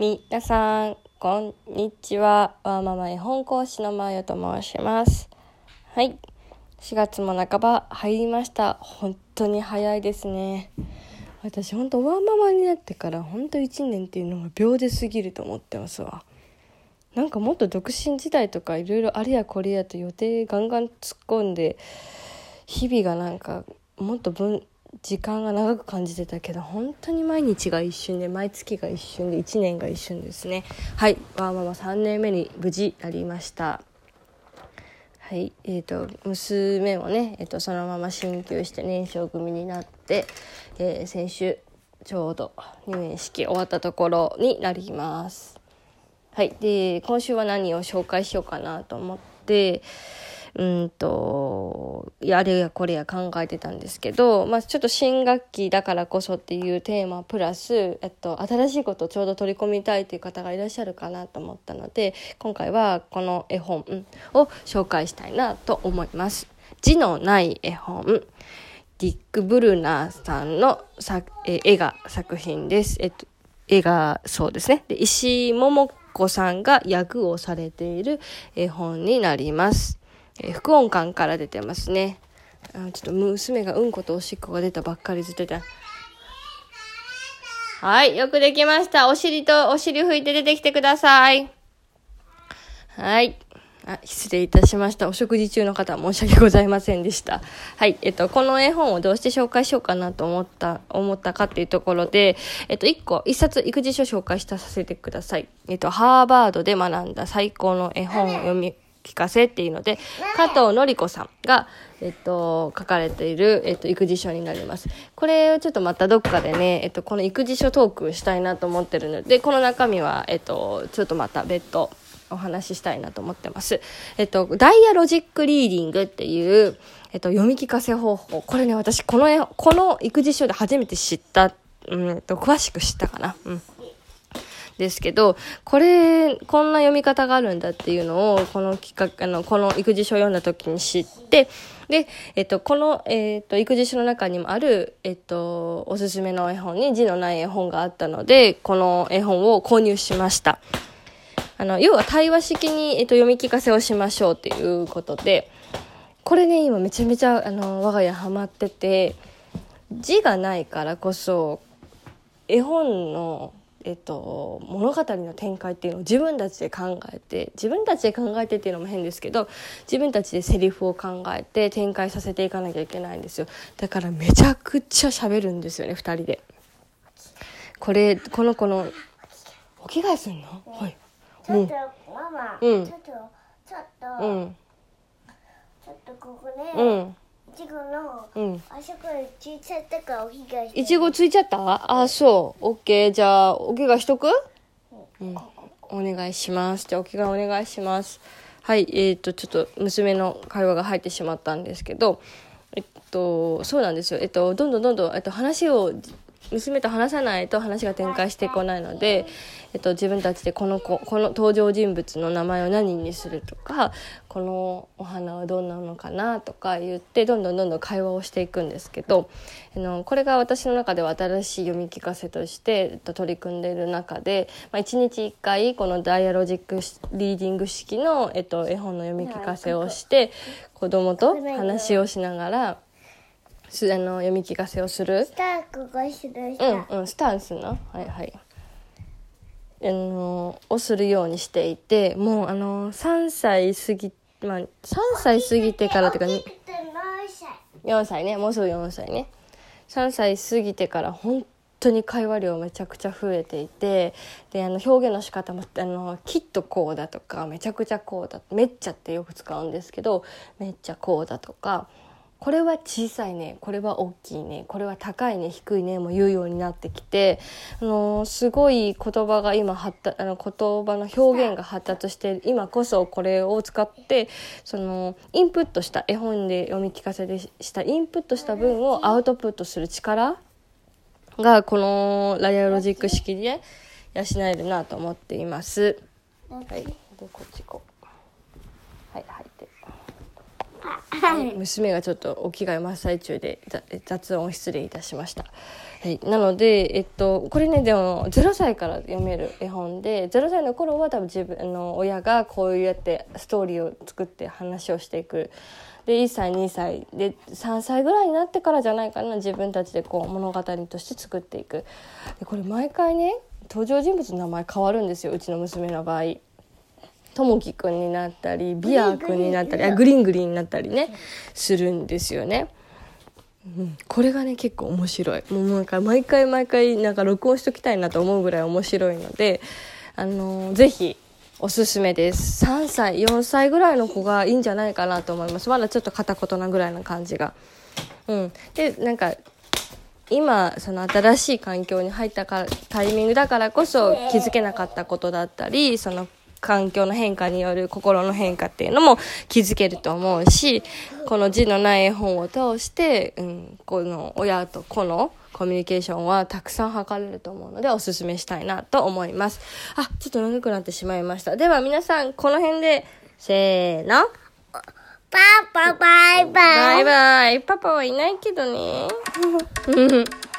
みなさん、こんにちは。わーママ絵本講師のまよと申します。はい。4月も半ば入りました。本当に早いですね。私本当ワーママになってから本当1年っていうのが秒で過ぎると思ってますわ。なんかもっと独身時代とかいろいろあれやこれやと予定ガンガン突っ込んで日々がなんかもっと分時間が長く感じてたけど本当に毎日が一瞬で毎月が一瞬で1年が一瞬ですね。はいワーママ3年目に無事なりました。はいえーと、娘もね、えーと、そのまま進級して年少組になって、えー、先週ちょうど入園式終わったところになります。はいで今週は何を紹介しようかなと思ってうんと、やれやこれや考えてたんですけど、まあちょっと新学期だからこそっていうテーマプラス、えっと、新しいことをちょうど取り込みたいという方がいらっしゃるかなと思ったので、今回はこの絵本を紹介したいなと思います。字のない絵本。ディック・ブルナーさんの作え絵が作品です。えっと、絵がそうですね。で石井桃子さんが役をされている絵本になります。えー、副音館から出てますね。あちょっと娘がうんことおしっこが出たばっかりずっとてはい、よくできました。お尻とお尻拭いて出てきてください。はい。あ、失礼いたしました。お食事中の方申し訳ございませんでした。はい。えっと、この絵本をどうして紹介しようかなと思った、思ったかっていうところで、えっと、一個、一冊育児書紹介したさせてください。えっと、ハーバードで学んだ最高の絵本を読み、聞かせっていうので、加藤のり子さんが、えっと、書かれている、えっと、育児書になります。これをちょっとまたどっかでね、えっと、この育児書トークしたいなと思ってるので、この中身は、えっと、ちょっとまた別途お話ししたいなと思ってます。えっと、ダイアロジックリーディングっていう、えっと、読み聞かせ方法。これね、私、この絵、この育児書で初めて知った、うんと、詳しく知ったかな。うん。ですけど、これ、こんな読み方があるんだっていうのを、この企画、あの、この育児書を読んだ時に知って、で、えっと、この、えっと、育児書の中にもある、えっと、おすすめの絵本に字のない絵本があったので、この絵本を購入しました。あの、要は対話式に、えっと、読み聞かせをしましょうっていうことで、これね、今めちゃめちゃ、あの、我が家ハマってて、字がないからこそ、絵本の、えっと、物語の展開っていうのを自分たちで考えて自分たちで考えてっていうのも変ですけど自分たちでセリフを考えて展開させていかなきゃいけないんですよ。だからめちゃくちゃ喋るんですよね2人で。これこの子のお着替えすんの、はい。ちょっと、ママ、うん。ちょっと、ちょっと、うん。ちょっとここね、うん。いちごの、うん。あそこに小さいたからおひがして。いちごついちゃった？あそう。オッケー。じゃあお着替えしとく？うん。お願いします。じゃあお着替えお願いします。はい。えっ、とちょっと娘の会話が入ってしまったんですけどえっとそうなんですよ。えっとどんどんどんどん、えっと、話を娘と話さないと話が展開してこないので、えっと、自分たちでこの子この登場人物の名前を何にするとかこのお花はどんなのかなとか言ってどんどんどんどん会話をしていくんですけどあのこれが私の中では新しい読み聞かせとして、えっと、取り組んでいる中で、まあ、1日1回このダイアロジックリーディング式の、えっと、絵本の読み聞かせをして子供と話をしながらすあの読み聞かせをする。スタークがするしうんうんスタンスのはいはい。あのをするようにしていてもうあの3歳過ぎまあ3歳過ぎてからっていうかにってないし4歳。ね。もうすぐ4歳ね。3歳過ぎてから本当に会話量めちゃくちゃ増えていてであの表現の仕方もあのきっとこうだとかめちゃくちゃこうだめっちゃってよく使うんですけどめっちゃこうだとかこれは小さいね。これは大きいね。これは高いね。低いね。も言うようになってきてあのすごい言葉が今発達あの言葉の表現が発達して今こそこれを使ってそのインプットした絵本で読み聞かせでした。インプットした分をアウトプットする力がこのライアロジック式で養えるなと思っています。はい、でこっちこう。はい、娘がちょっとお着替え真っ最中で雑音失礼いたしました。はい、なので、えっと、これねでも0歳から読める絵本で0歳の頃は多分自分の親がこうやってストーリーを作って話をしていく。で1歳2歳。で3歳ぐらいになってからじゃないかな自分たちでこう物語として作っていく。でこれ毎回ね登場人物の名前変わるんですようちの娘の場合。ともきくんになったりビアくんになったりあグリーングリーンになったりねするんですよね。うん、これがね結構面白い。もうなんか毎回毎回なんか録音しときたいなと思うぐらい面白いので、あのーぜひおすすめです。3歳4歳ぐらいの子がいいんじゃないかなと思います。まだちょっと片言なぐらいな感じが。うん、でなんか今その新しい環境に入ったかタイミングだからこそ気づけなかったことだったりその環境の変化による心の変化っていうのも気づけると思うしこの字のない絵本を通して、うん、この親と子のコミュニケーションはたくさん図れると思うのでおすすめしたいなと思います。あちょっと長くなってしまいました。では皆さんこの辺で。せーの。パパバイバイ。バイバイ。パパはいないけどね